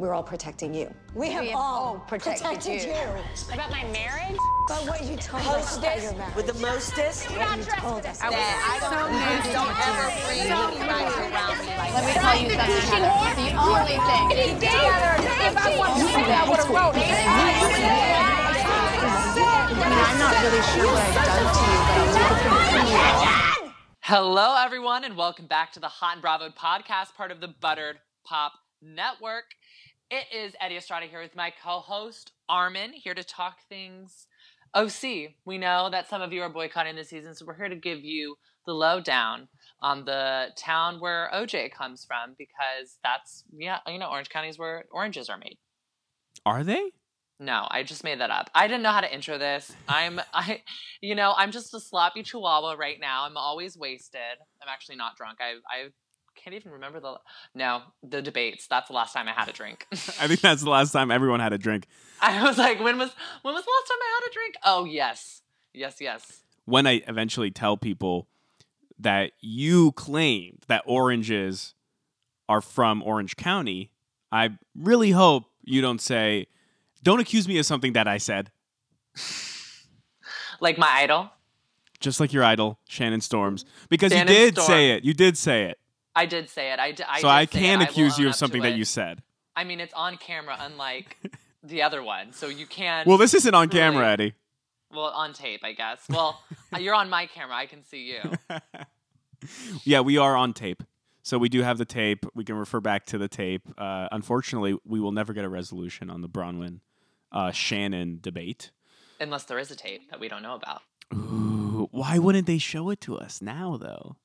we're all protecting you. We have, have all all protected protected, you. you. About my marriage? But what you told us about your marriage. with the mostest. what you told us. That I don't, you don't ever bring anybody around me like Let me tell you something. Heather. The only thing. If I wanted to say that, I would have wrote it. I mean, I'm not really sure what I've done to you, but I'll take it you. Hello, everyone, and welcome back to the Hot and Bravo podcast, part of the Buttered Pop Network. It is Eddie Estrada here with my co host, Armin, here to talk things oh, OC. We know that some of you are boycotting this season, so we're here to give you the lowdown on the town where OJ comes from because that's, yeah, you know, Orange County is where oranges are made. Are they? No, I just made that up. I didn't know how to intro this. I'm I you know, I'm just a sloppy chihuahua right now. I'm always wasted. I'm actually not drunk. I I can't even remember the No, the debates. That's the last time I had a drink. I think that's the last time everyone had a drink. I was like, when was when was the last time I had a drink? Oh, yes. Yes, yes. When I eventually tell people that you claimed that oranges are from Orange County, I really hope you don't say, don't accuse me of something that I said. Like my idol. Just like your idol, Shannon Storms. Because Shannon you did Storm. say it. You did say it. I did say it. I, d- I so I can accuse you of something that it. you said. I mean, it's on camera, unlike the other one. So you can. Well, this isn't on Really? camera, Eddie. Well, on tape, I guess. Well, you're on my camera. I can see you. yeah, we are on tape. So we do have the tape. We can refer back to the tape. Uh, unfortunately, we will never get a resolution on the Braunwyn uh, Shannon debate. Unless there is a tape that we don't know about. Ooh, why wouldn't they show it to us now, though?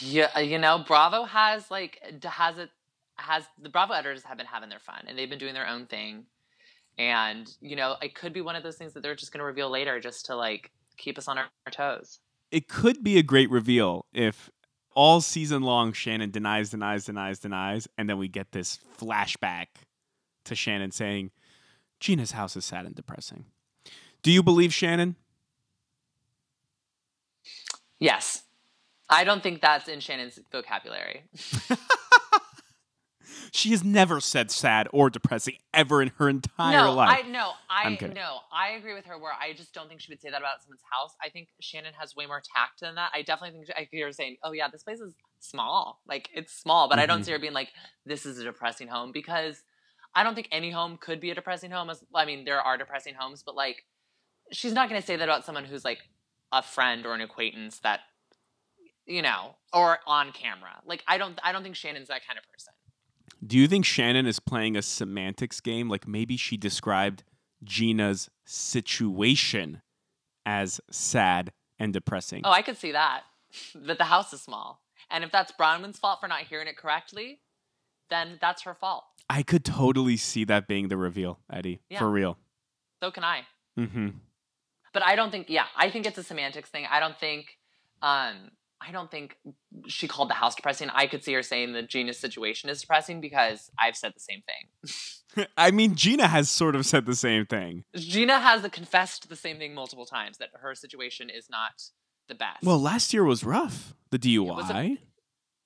Yeah, uh, you know, Bravo has like eh, has it has the Bravo editors have been having their fun and they've been doing their own thing. And, you know, it could be one of those things that they're just going to reveal later just to like keep us on our, our toes. It could be a great reveal if all season long Shannon denies, denies, denies, denies, and then we get this flashback to Shannon saying, Gina's house is sad and depressing. Do you believe Shannon? Yes. I don't think that's in Shannon's vocabulary. She has never said sad or depressing ever in her entire no, life. I no, I no, I agree with her. Where I just don't think she would say that about someone's house. I think Shannon has way more tact than that. I definitely think I hear her saying, "Oh yeah, this place is small. Like it's small," but I don't Mhm. see her being like, "This is a depressing home," because I don't think any home could be a depressing home. As I mean, there are depressing homes, but like, she's not going to say that about someone who's like a friend or an acquaintance that you know, or on camera. Like I don't, I don't think Shannon's that kind of person. Do you think Shannon is playing a semantics game? Like maybe she described Gina's situation as sad and depressing. Oh, I could see that. that the house is small. And if that's Braunwyn's fault for not hearing it correctly, then that's her fault. I could totally see that being the reveal, Eddie. Yeah. For real. So can I. Mm-hmm. But I don't think yeah, I think it's a semantics thing. I don't think um I don't think she called the house depressing. I could see her saying the Gina's situation is depressing because I've said the same thing. I mean, Gina has sort of said the same thing. Gina has confessed the same thing multiple times that her situation is not the best. Well, last year was rough. The DUI. a-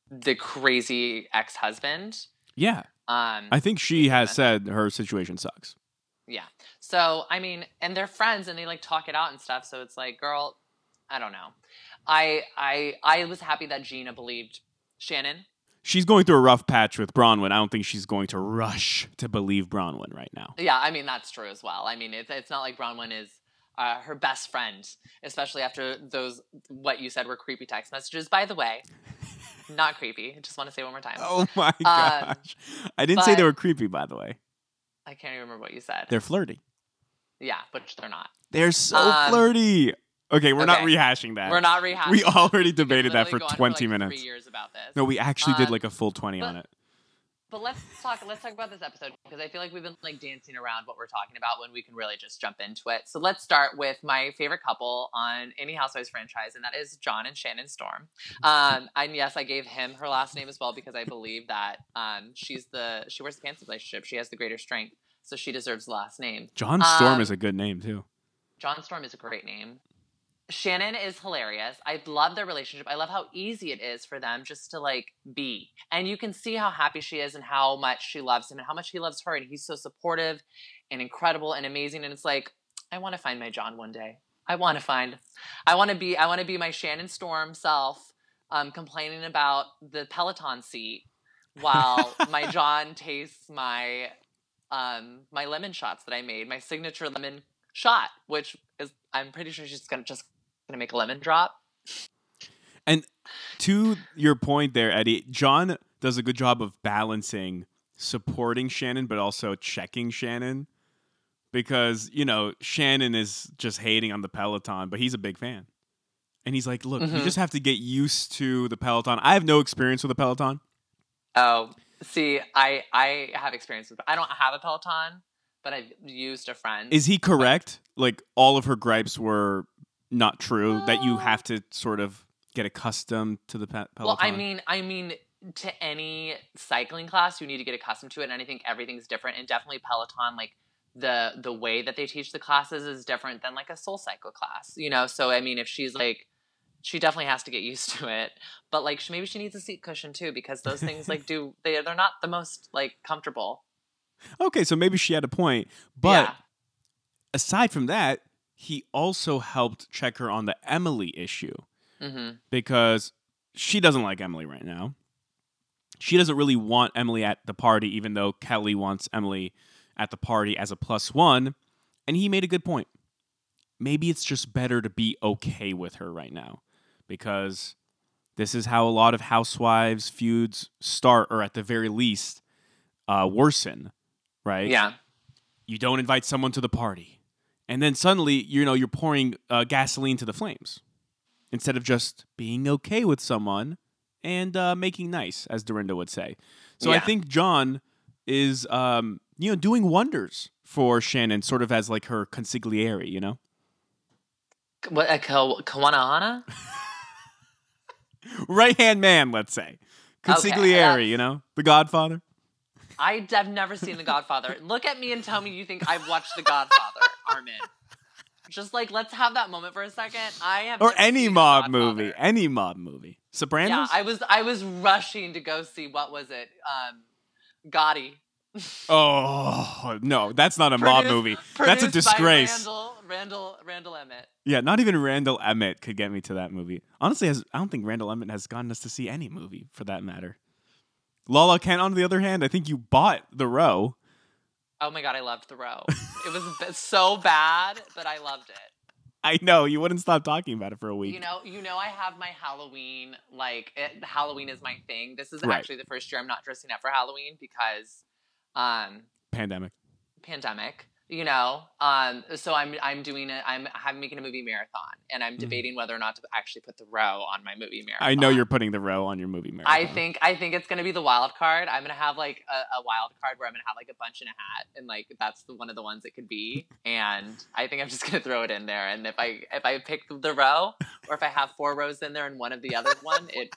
the crazy ex-husband. yeah. Um I think she has said her situation sucks. Yeah. So I mean, and they're friends and they like talk it out and stuff. So it's like, girl, I don't know. I I I was happy that Gina believed Shannon. She's going through a rough patch with Braunwyn. I don't think she's going to rush to believe Braunwyn right now. Yeah, I mean that's true as well. I mean it's it's not like Braunwyn is uh, her best friend, especially after those what you said were creepy text messages. By the way, not creepy. I just want to say one more time. Oh my Um, gosh. I didn't say they were creepy, by the way. I can't even remember what you said. They're flirty. yeah, but they're not. They're so Um, flirty. Okay, we're not rehashing that. We're not rehashing. We already debated that for on 20 like, minutes. Three years about this. No, we actually did Um, like a full 20 but- on it. But let's talk. Let's talk about this episode because I feel like we've been like dancing around what we're talking about when we can really just jump into it. So let's start with my favorite couple on any Housewives franchise, and that is John and Shannon Storm. Um, and yes, I gave him her last name as well because I believe that um, she's the she wears the pants in the relationship. She has the greater strength, so she deserves the last name. John Storm um, is a good name, too. John Storm is a great name. Shannon is hilarious. I love their relationship. I love how easy it is for them just to like be. And you can see how happy she is and how much she loves him and how much he loves her. And he's so supportive and incredible and amazing. And it's like, I want to find my John one day. I want to find, I want to be, I want to be my Shannon Storm self, um, complaining about the Peloton seat while my John tastes my, um, my lemon shots that I made, my signature lemon shot, which is, I'm pretty sure she's gonna just gonna make a lemon drop. And to your point there, Eddie, John does a good job of balancing supporting Shannon, but also checking Shannon. Because, you know, Shannon is just hating on the Peloton, but he's a big fan. And he's like, look, you Mhm. just have to get used to the Peloton. I have no experience with the Peloton. Oh, see, I I have experience with. I don't have a Peloton, but I've used a friend. Is he correct? Like, all of her gripes were not true, that you um, have to sort of get accustomed to the pe- Peloton? well, I mean, I mean, to any cycling class, you need to get accustomed to it, and I think everything's different. And definitely Peloton, like the the way that they teach the classes is different than like a Soul Cycle class, you know. So I mean, if she's like, she definitely has to get used to it. But like, she- maybe she needs a seat cushion too, because those things like do they they're not the most like comfortable. Okay, so maybe she had a point. But yeah. aside from that, he also helped check her on the Emily issue hmm because she doesn't like Emily right now. She doesn't really want Emily at the party, even though Kelly wants Emily at the party as a plus one. And he made a good point. Maybe it's just better to be okay with her right now because this is how a lot of housewives feuds start, or at the very least, uh, worsen, right? Yeah. you don't invite someone to the party and then suddenly you know you're pouring uh, gasoline to the flames instead of just being okay with someone and uh, making nice as dorinda would say. So i think john is um, you know doing wonders for shannon sort of as like her consigliere you know? What a Ka- Kawanahana? right hand man let's say. Consigliere that's- you know? The godfather I have never seen The Godfather. Look at me and tell me you think I've watched The Godfather, Armin. Just like let's have that moment for a second. I have or any mob movie any mob movie sopranos Yeah, I was I was rushing to go see what was it? Um, Gotti. oh no that's not a mob movie that's a produced disgrace Randall Randall Randall Emmett. Yeah, not even Randall Emmett could get me to that movie. Honestly, has, I don't think Randall Emmett has gotten us to see any movie for that matter. Lala Kent, on the other hand, I think you bought The Row. Oh my god, I loved The Row. It was so bad, but I loved it. I know you wouldn't stop talking about it for a week. You know, you know, I have my Halloween. Like, it, Halloween is my thing. This is Right. actually the first year I'm not dressing up for Halloween because, um, Pandemic. pandemic. You know, um, so I'm I'm doing it. I'm I'm making a movie marathon, and I'm Mhm. debating whether or not to actually put the row on my movie marathon. I know you're putting The Row on your movie marathon. I think I think it's gonna be the wild card. I'm gonna have like a, a wild card where I'm gonna have like a bunch in a hat, and like that's the one of the ones it could be. And I think I'm just gonna throw it in there. And if I if I pick the row, or if I have four rows in there and one of the other one, it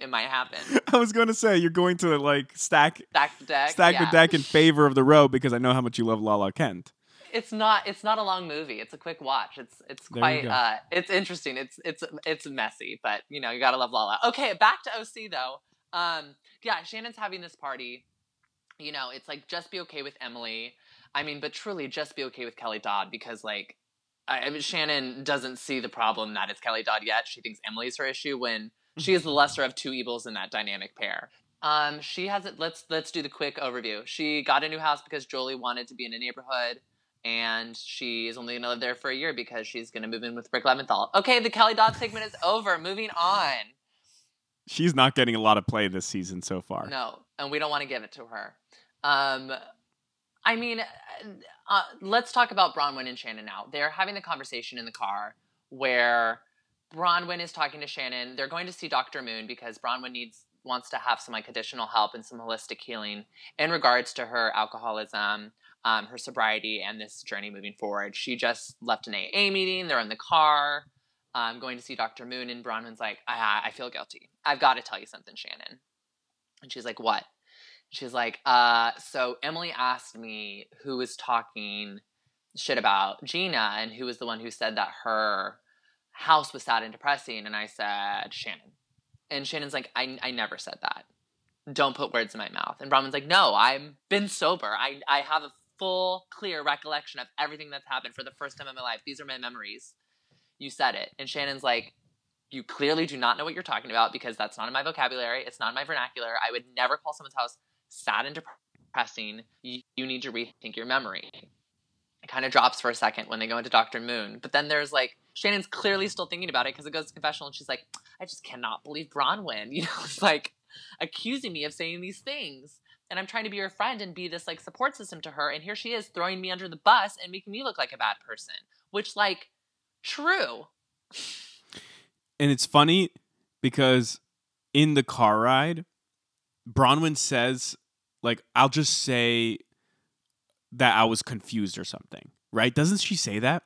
it might happen. I was going to say you're going to like stack Stack the deck. stack yeah. the deck in favor of The Row because I know how much you love Lala Kent. It's not it's not a long movie. It's a quick watch. It's it's There quite uh it's interesting. It's it's it's messy, but you know, you gotta love Lala. Okay, back to OC though. Um yeah, Shannon's having this party. You know, it's like just be okay with Emily. I mean, but truly just be okay with Kelly Dodd because like I, I mean, Shannon doesn't see the problem that it's Kelly Dodd yet. She thinks Emily's her issue when she is the lesser of two evils in that dynamic pair. Um, she has it. Let's let's do the quick overview. She got a new house because Jolie wanted to be in a neighborhood, and she's only gonna live there for a year because she's gonna move in with Rick Leventhal. Okay, the Kelly Dodd segment is over. Moving on. She's not getting a lot of play this season so far. No, and we don't want to give it to her. Um, I mean, uh, let's talk about Braunwyn and Shannon now. They're having the conversation in the car where Braunwyn is talking to Shannon. They're going to see Dr. Moon because Braunwyn needs wants to have some like additional help and some holistic healing in regards to her alcoholism, um, her sobriety, and this journey moving forward. She just left an AA meeting. They're in the car. Um, going to see Dr. Moon, and Braunwyn's like, I, I feel guilty. I've got to tell you something, Shannon. And she's like, What? She's like, uh, so Emily asked me who was talking shit about Gina and who was the one who said that her house was sad and depressing, and I said Shannon, and Shannon's like, I I never said that. Don't put words in my mouth. And Braunwyn's like, No, I've been sober. I I have a full, clear recollection of everything that's happened for the first time in my life. These are my memories. You said it, and Shannon's like. You clearly do not know what you're talking about because that's not in my vocabulary. It's not in my vernacular. I would never call someone's house sad and depressing. You, you need to rethink your memory it kind of drops for a second when they go into Dr. Moon. But then there's like Shannon's clearly still thinking about it because it goes to confessional and she's like, I just cannot believe Braunwyn. You know, it's like accusing me of saying these things. And I'm trying to be her friend and be this like support system to her. And here she is throwing me under the bus and making me look like a bad person. Which like true. And it's funny because in the car ride, Braunwyn says, like, I'll just say that I was confused or something, right? Doesn't she say that?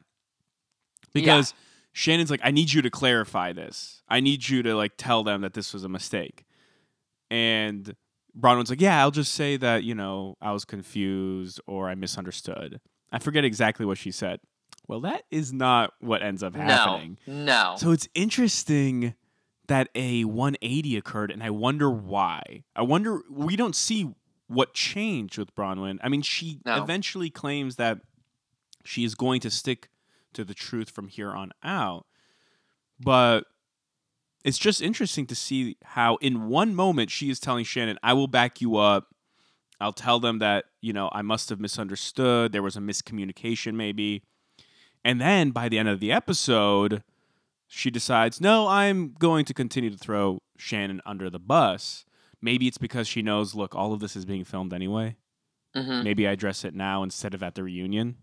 Because Shannon's like, I need you to clarify this. I need you to like tell them that this was a mistake. And Braunwyn's like, Yeah, I'll just say that, you know, I was confused or I misunderstood. I forget exactly what she said. Well, that is not what ends up happening. No. No. So it's interesting that a 180 occurred, and I wonder why. I wonder, we don't see what changed with Braunwyn. I mean, she No. eventually claims that she is going to stick to the truth from here on out. But it's just interesting to see how, in one moment, she is telling Shannon, I will back you up. I'll tell them that, you know, I must have misunderstood. There was a miscommunication, maybe. And then by the end of the episode, she decides, no, I'm going to continue to throw Shannon under the bus. Maybe it's because she knows, look, all of this is being filmed anyway. Mhm. Maybe I address it now instead of at the reunion.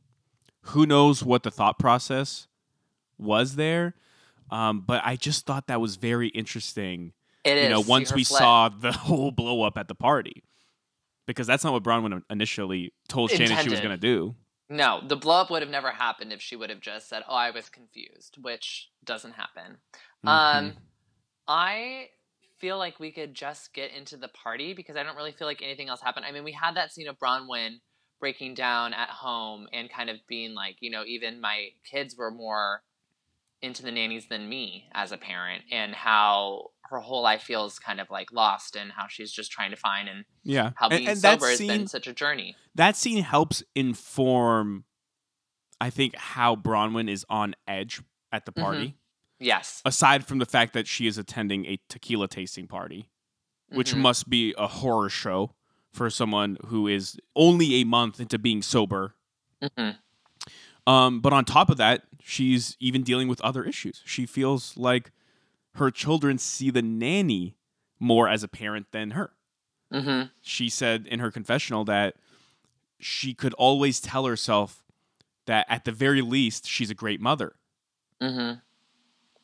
Who knows what the thought process was there? Um, but I just thought that was very interesting. It is. you know, once we saw the whole blow up at the party, because that's not what Braunwyn initially told Shannon she was going to do. No, the blow up would have never happened if she would have just said, "Oh, I was confused," which doesn't happen. Mm-hmm. Um, I feel like we could just get into the party because I don't really feel like anything else happened. I mean, we had that scene of Braunwyn breaking down at home and kind of being like, you know, even my kids were more into the nannies than me as a parent, and how her whole life feels kind of like lost, and how she's just trying to find and yeah, how and, being and that sober has been such a journey. that scene helps inform, I think, how Braunwyn is on edge at the party. Mm-hmm. Yes, Aside from the fact that she is attending a tequila tasting party, which Mhm. must be a horror show for someone who is only a month into being sober. Mhm. Um, but on top of that, she's even dealing with other issues. She feels like her children see the nanny more as a parent than her. Mhm. She said in her confessional that she could always tell herself that at the very least she's a great mother. Mhm.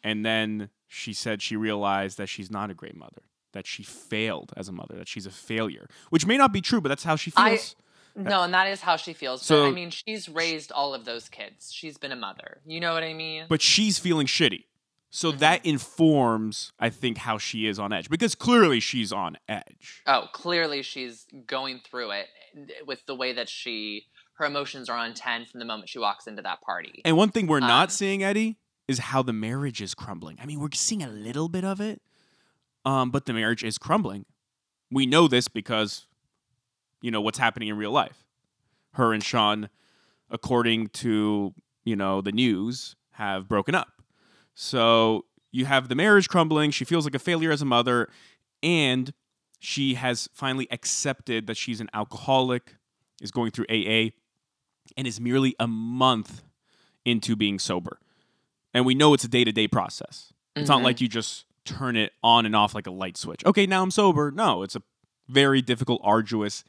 And then she said she realized that she's not a great mother, that she failed as a mother, that she's a failure, which may not be true, but that's how she I- feels. No, and that is how she feels. So- but I mean, she's raised all of those kids. She's been a mother. You know what I mean? but she's feeling shitty. So Mhm. that informs, I think, how she is on edge because clearly she's on edge. oh, clearly she's going through it with the way that she her emotions are on 10 from the moment she walks into that party. And one thing we're Um, not seeing, Eddie, is how the marriage is crumbling. I mean, we're seeing a little bit of it, um, but the marriage is crumbling. We know this because, you know, what's happening in real life. Her and Sean, according to, you know, the news, have broken up. So you have the marriage crumbling. She feels like a failure as a mother, and she has finally accepted that she's an alcoholic, is going through AA, and is merely a month into being sober. And we know it's a day to day process. It's not Mhm. like you just turn it on and off like a light switch. Okay, now I'm sober. No, it's a very difficult, arduous,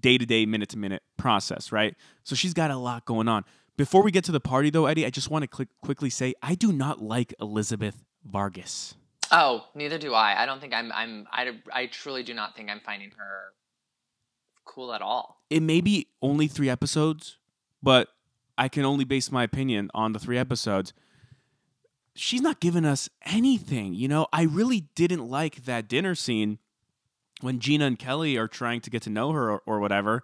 day to day, minute to minute process, right? So she's got a lot going on. Before we get to the party, though, Eddie, I just want to click, quickly say I do not like Elizabeth Vargas. Oh, neither do I. I don't think I'm I'm I, I truly do not think I'm finding her cool at all. It may be only three episodes, but I can only base my opinion on the three episodes. She's not giving us anything, you know? I really didn't like that dinner scene when Gina and Kelly are trying to get to know her or, or whatever.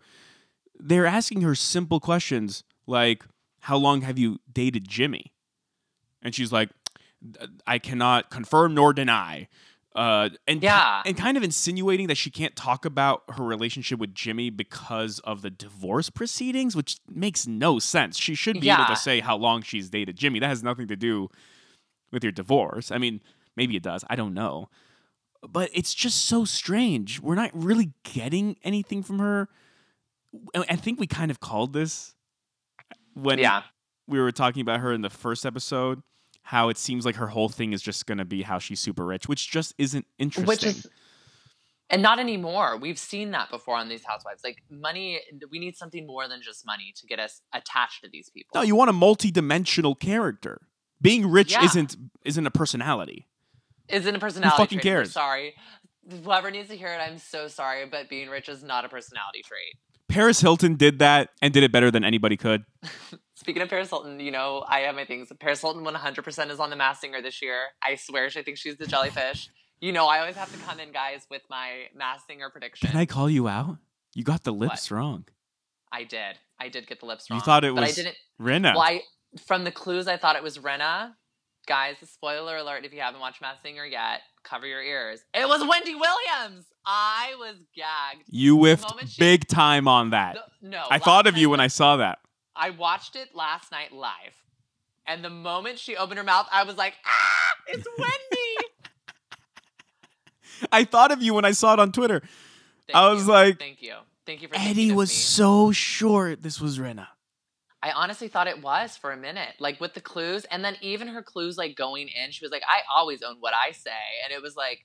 They're asking her simple questions like, How long have you dated Jimmy? And she's like, I cannot confirm nor deny. Uh, and Yeah. and kind of insinuating that she can't talk about her relationship with Jimmy because of the divorce proceedings, which makes no sense. She should be able to say how long she's dated Jimmy. That has nothing to do with your divorce. I mean, maybe it does. I don't know. But it's just so strange. We're not really getting anything from her. I think we kind of called this when yeah. we were talking about her in the first episode. How it seems like her whole thing is just going to be how she's super rich, which just isn't interesting. Which is, and not anymore. We've seen that before on these housewives. Like money, we need something more than just money to get us attached to these people. no, you want a multi-dimensional character. Being rich Yeah. isn't isn't a personality. Isn't a personality Who fucking trait. I'm cares? Sorry. Whoever needs to hear it, I'm so sorry, but being rich is not a personality trait. Paris Hilton did that and did it better than anybody could. Speaking of Paris Hilton, you know, I have my things. Paris Hilton 100% is on the Masked Singer this year. I swear she thinks she's the jellyfish. You know, I always have to come in, guys, with my Masked Singer prediction. Can I call you out? You got the lips wrong. I did. I did get the lips wrong. You thought it but I didn't. Rinna. Well, I, from the clues, I thought it was Rinna. Guys, the spoiler alert if you haven't watched Masked Singer yet, cover your ears. It was Wendy Williams. I was gagged. You whiffed she- big time on that. The- no, I thought of you when I saw that. I watched it last night live. And the moment she opened her mouth, I was like, ah, it's Wendy. I thought of you when I saw it on Twitter. Thank I was you. like, thank you. Thank you for Eddie was so short. This was Rinna. I honestly thought it was for a minute, like with the clues. And then even her clues, like going in, she was like, I always own what I say. And it was like,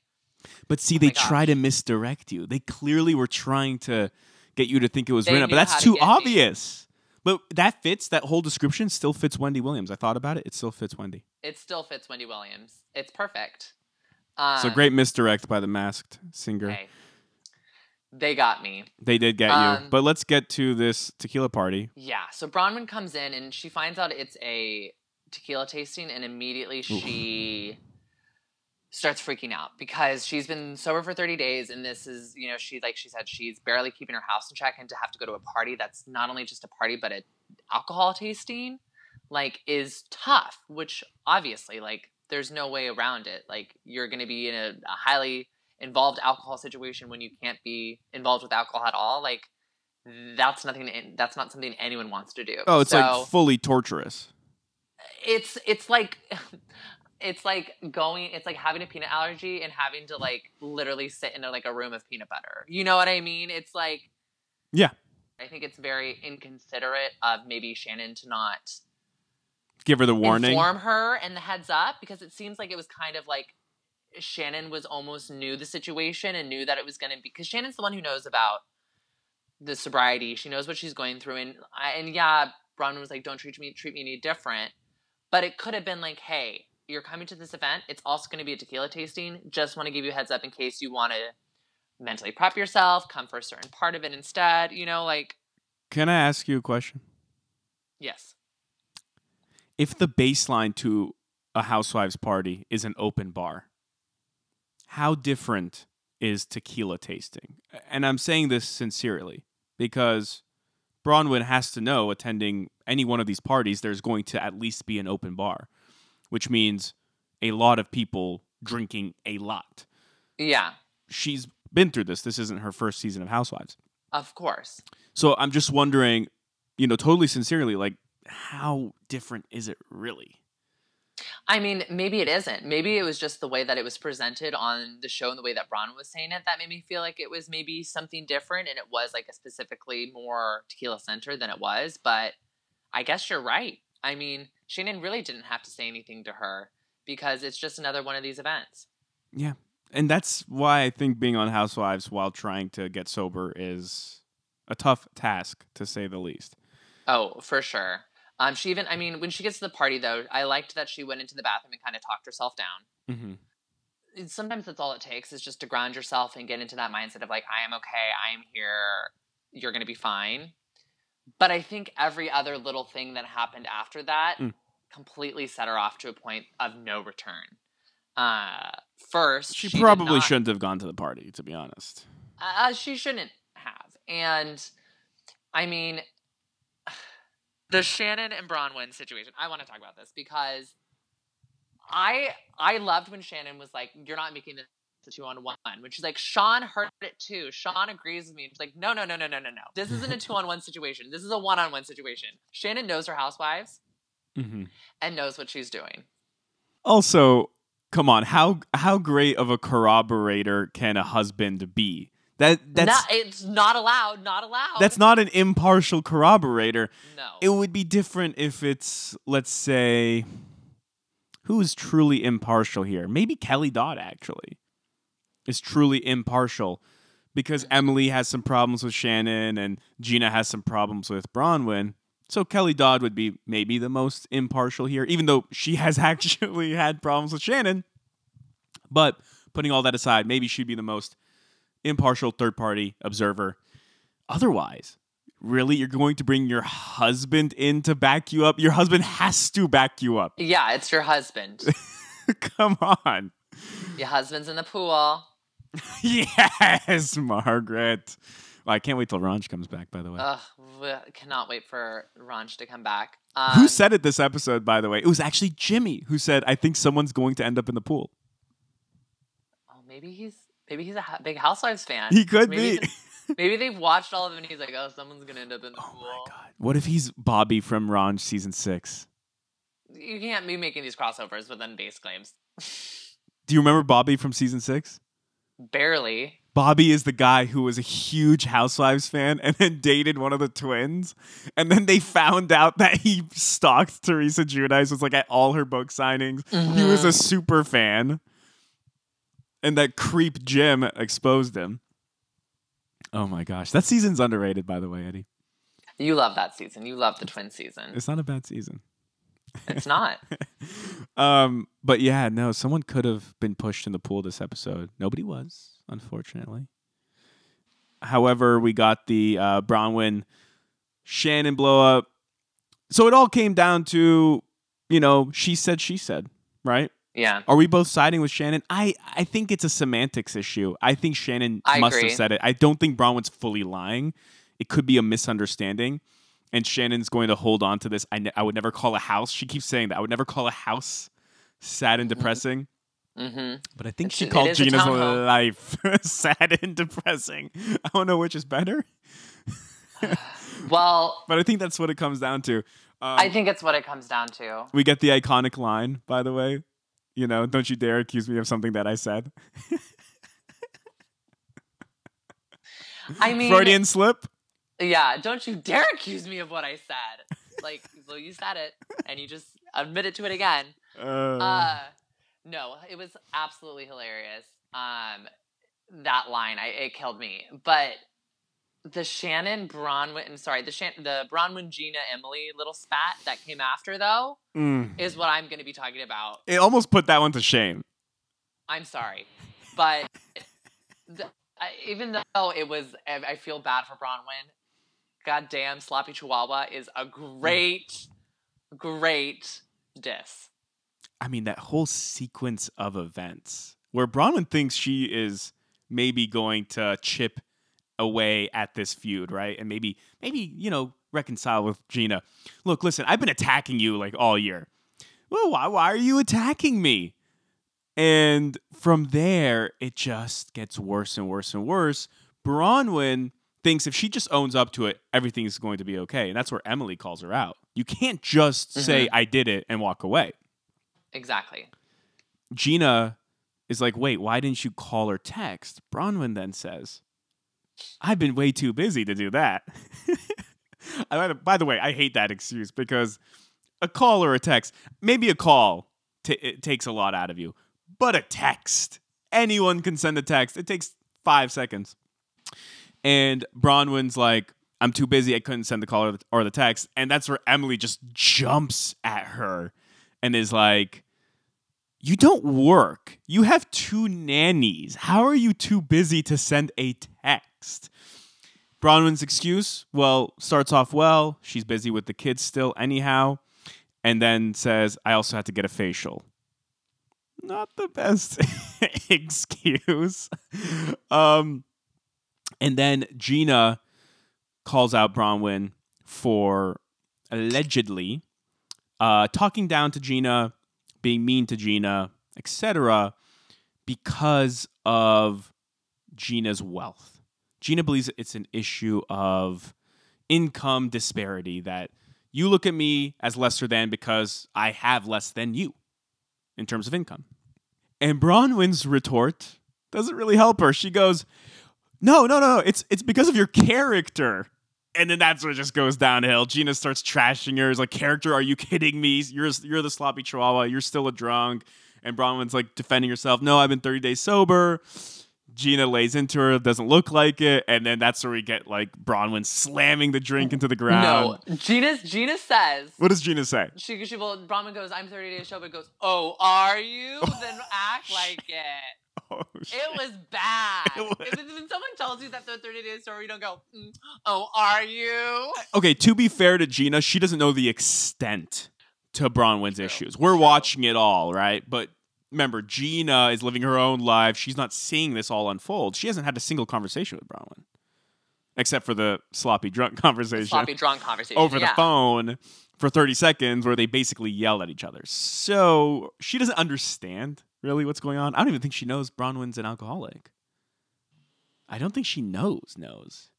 But see, Oh they try to misdirect you. They clearly were trying to get you to think it was Rinna, but that's to too get me. obvious. But that fits. That whole description still fits Wendy Williams. I thought about it. It still fits Wendy. it still fits Wendy Williams. It's perfect. Um, so great misdirect by the masked singer. Hey, they got me. They did get you. Um, But let's get to this tequila party. Yeah. So Braunwyn comes in and she finds out it's a tequila tasting, and immediately she starts freaking out because she's been sober for 30 days, and this is, you know, she like she said she's barely keeping her house in check, and to have to go to a party that's not only just a party but a alcohol tasting, like, is tough. Which obviously, like, there's no way around it. Like, you're going to be in a, a highly involved alcohol situation when you can't be involved with alcohol at all. Like that's nothing that's not something anyone wants to do Oh, it's so like fully torturous. it's it's like it's like going it's like having a peanut allergy and having to like literally sit in a, like a room of peanut butter you know what i mean it's like Yeah. i think it's very inconsiderate of maybe shannon to not Give her the warning. inform her and the heads up because it seems like it was kind of like Shannon was almost knew the situation and knew that it was going to be because Shannon's the one who knows about the sobriety. She knows what she's going through, and I, and yeah, Braunwyn was like, "Don't treat me treat me any different," but it could have been like, "Hey, you're coming to this event. It's also going to be a tequila tasting. Just want to give you a heads up in case you want to mentally prep yourself. Come for a certain part of it instead. You know, like Can I ask you a question? yes, If the baseline to a housewives party is an open bar, how different is tequila tasting? And I'm saying this sincerely because Braunwyn has to know attending any one of these parties, there's going to at least be an open bar, which means a lot of people drinking a lot. yeah, She's been through this. This isn't her first season of Housewives. of course." So I'm just wondering, you know, totally sincerely, like, how different is it really? I mean, maybe it isn't. Maybe it was just the way that it was presented on the show and the way that Bron was saying it that made me feel like it was maybe something different and it was like a specifically more tequila center than it was. But I guess you're right. I mean, Shannon really didn't have to say anything to her because it's just another one of these events. Yeah. And that's why I think being on Housewives while trying to get sober is a tough task, to say the least. Oh, for sure. Um, she even, I mean, when she gets to the party though, I liked that she went into the bathroom and kind of talked herself down. Mm-hmm. sometimes that's all it takes is just to ground yourself and get into that mindset of like i am okay i am here you're going to be fine but i think every other little thing that happened after that Mm. completely set her off to a point of no return uh first She, did probably not- shouldn't have gone to the party, to be honest. uh, she shouldn't have. And I mean, the Shannon and Braunwyn situation. I want to talk about this because I I loved when Shannon was like, "You're not making this a two on one." When she's like, "Sean heard it too." Sean agrees with me. She's like, "No, no, no, no, no, no, no. This isn't a two on one situation. This is a one on one situation." Shannon knows her housewives Mhm. and knows what she's doing. Also, come on, how how great of a corroborator can a husband be? That that's not, it's not allowed. Not allowed. that's not an impartial corroborator. no. It would be different if it's let's say who is truly impartial here? Maybe Kelly Dodd actually is truly impartial because mm-hmm. Emily has some problems with Shannon and Gina has some problems with Braunwyn. So Kelly Dodd would be maybe the most impartial here, even though she has actually had problems with Shannon. But putting all that aside, maybe she'd be the most impartial third party observer. Otherwise, really, you're going to bring your husband in to back you up? Your husband has to back you up. yeah, it's your husband. Come on. your husband's in the pool. Yes, Margaret. Well, I can't wait till Ranch comes back, by the way. Ugh, cannot wait for Ranch to come back. Um, who said it this episode, by the way? It was actually Jimmy who said, I think someone's going to end up in the pool. Oh, maybe he's maybe he's a big Housewives fan. He could maybe be. maybe they've watched all of them and he's like, oh, someone's gonna end up in the Oh pool. my God. What if he's Bobby from Ranch season six? You can't be making these crossovers with base claims. Do you remember Bobby from season six? Barely. Bobby is the guy who was a huge Housewives fan and then dated one of the twins. And then they found out that he stalked Teresa Giudice, was like at all her book signings. He was a mm-hmm. super fan. And that creep Jim exposed him. Oh my gosh. That season's underrated, by the way, Eddie. You love that season. You love the twin season. It's not a bad season. It's not. Um, but yeah, no, someone could have been pushed in the pool this episode. Nobody was, unfortunately. However, we got the uh, Braunwyn Shannon blow up. So it all came down to, you know, she said, she said, right? Yeah. Are we both siding with Shannon? I, I think it's a semantics issue. I think Shannon I must agree. have said it. I don't think Braunwyn's fully lying. It could be a misunderstanding. And Shannon's going to hold on to this. I, ne- I would never call a house. She keeps saying that. I would never call a house sad and depressing. Mm-hmm. But I think It's- she called Gina's life sad and depressing. I don't know which is better, Well, but I think that's what it comes down to. Um, I think it's what it comes down to. we get the iconic line, by the way. You know, don't you dare accuse me of something that I said. I mean, Freudian slip. yeah. Don't you dare accuse me of what I said. Like, well, you said it, and you just admitted to it again. Uh, Uh, no, it was absolutely hilarious. Um, that line, I it killed me. But the Shannon Braunwyn, I'm sorry, the Shan- the Braunwyn Gina Emily little spat that came after though mm. is what I'm going to be talking about. It almost put that one to shame. I'm sorry, but the, I, even though it was, I I feel bad for Braunwyn. Goddamn, Sloppy Chihuahua is a great, great diss. I mean, that whole sequence of events where Braunwyn thinks she is maybe going to chip away at this feud, right? And maybe, maybe, you know, reconcile with Gina. Look, listen, I've been attacking you like all year. Well, why, why are you attacking me? And from there, it just gets worse and worse and worse. Braunwyn thinks if she just owns up to it, everything is going to be okay. And that's where Emily calls her out. You can't just mm-hmm. say, I did it and walk away. Exactly. Gina is like, wait, why didn't you call or text? Braunwyn then says, I've been way too busy to do that. By the way, I hate that excuse because a call or a text, maybe a call t- takes a lot out of you, but a text, anyone can send a text. It takes five seconds. And Braunwyn's like, I'm too busy. I couldn't send the call or the text. And that's where Emily just jumps at her and is like, You don't work. You have two nannies. How are you too busy to send a text? Braunwyn's excuse, well, starts off well. She's busy with the kids still, anyhow. And then says, I also had to get a facial. Not the best excuse. Um, and then Gina calls out Braunwyn for allegedly uh, talking down to Gina being mean to Gina, etc., because of Gina's wealth. Gina believes it's an issue of income disparity that you look at me as lesser than because I have less than you in terms of income. And Braunwyn's retort doesn't really help her. She goes, "No, no, no, it's it's because of your character." And then that's it just goes downhill. Gina starts trashing her. Is like, "Character? Are you kidding me? You're you're the sloppy chihuahua. You're still a drunk." And Braunwyn's like defending herself. No, I've been 30 days sober. Gina lays into her, doesn't look like it, and then that's where we get like Braunwyn slamming the drink into the ground. No, Gina. Gina says What does Gina say? she. She well, Braunwyn goes. I'm 30 days sober. But goes. Oh, are you? then act like it. Oh, It was bad. It was- If, someone tells you that they're 30 days sober, you don't go. "Mm, oh, are you? okay, to be fair to Gina, she doesn't know the extent to Braunwyn's issues. We're watching it all, right? But remember, Gina is living her own life. She's not seeing this all unfold. She hasn't had a single conversation with Braunwyn, except for the sloppy drunk conversation Sloppy drunk conversation over the phone for 30 seconds where they basically yell at each other. So she doesn't understand really what's going on. I don't even think she knows Braunwyn's an alcoholic. I don't think she knows, knows.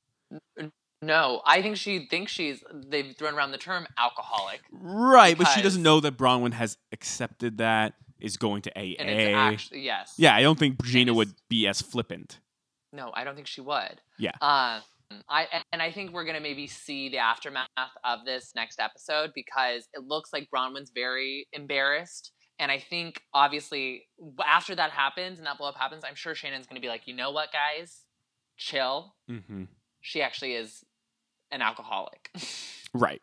No, I think she thinks she's. They've thrown around the term alcoholic, Right, but she doesn't know that Braunwyn has accepted that, is going to AA. and it's actually yes. yeah, I don't think Gina would be as flippant. No, I don't think she would. Yeah. Uh, I and I think we're gonna maybe see the aftermath of this next episode because it looks like Braunwyn's very embarrassed, and I think obviously after that happens and that blow up happens, I'm sure Shannon's gonna be like, you know what, guys, chill. Mm-hmm. She actually is an alcoholic. Right.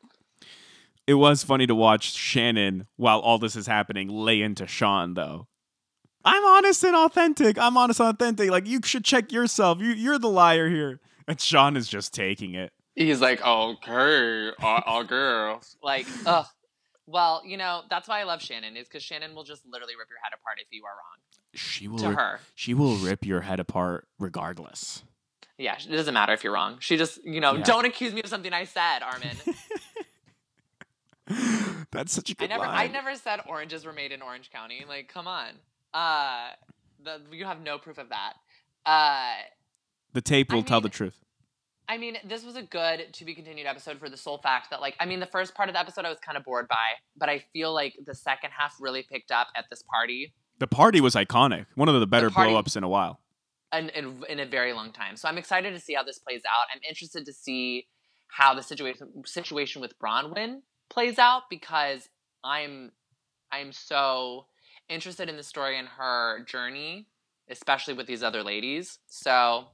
It was funny to watch Shannon while all this is happening lay into Sean though. I'm honest and authentic. I'm honest and authentic. Like you should check yourself. You you're the liar here. And Sean is just taking it. He's like, okay, all, all girls. Like, ugh. Well, you know, that's why I love Shannon, is because Shannon will just literally rip your head apart if you are wrong. She will To rip, her. she will rip your head apart regardless. Yeah, it doesn't matter if you're wrong. She just, you know, Yeah. don't accuse me of something I said, Armin. That's such a I good never, I never said oranges were made in Orange County. Like, come on. Uh, the, you have no proof of that. Uh, the tape will I tell the truth. I mean, this was a good to be continued episode for the sole fact that, like, I mean, the first part of the episode I was kind of bored by, but I feel like the second half really picked up at this party. The party was iconic. One of the better party- blow ups in a while. in, in, in a very long time. So I'm excited to see how this plays out. I'm interested to see how the situation situation with Braunwyn plays out because I'm I'm so interested in the story and her journey, especially with these other ladies. So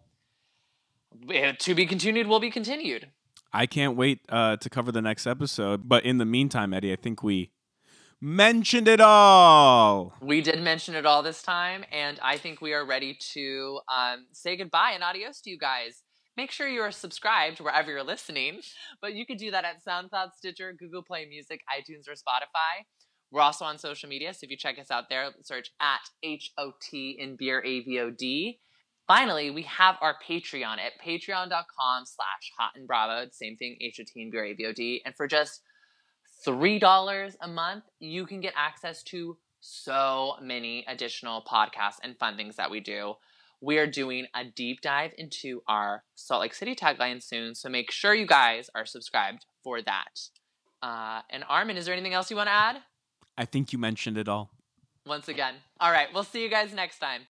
eh, to be continued will be continued. I can't wait uh, to cover the next episode. But in the meantime, Eddie, I think we mentioned it all. We did mention it all this time, and I think we are ready to um, say goodbye and adios to you guys. Make sure you are subscribed wherever you're listening, but you can do that at SoundCloud, Stitcher, Google Play Music, iTunes, or Spotify. We're also on social media, so if you check us out there, search at HOT in beer AVOD. Finally, we have our Patreon at patreon.com slash hot and bravo. Same thing, HOT in beer AVOD. And for just $3 a month, you can get access to so many additional podcasts and fun things that we do. We are doing a deep dive into our Salt Lake City tagline soon, so make sure you guys are subscribed for that. Uh, and Armin, is there anything else you want to add? I think you mentioned it all. Once again. All right, we'll see you guys next time.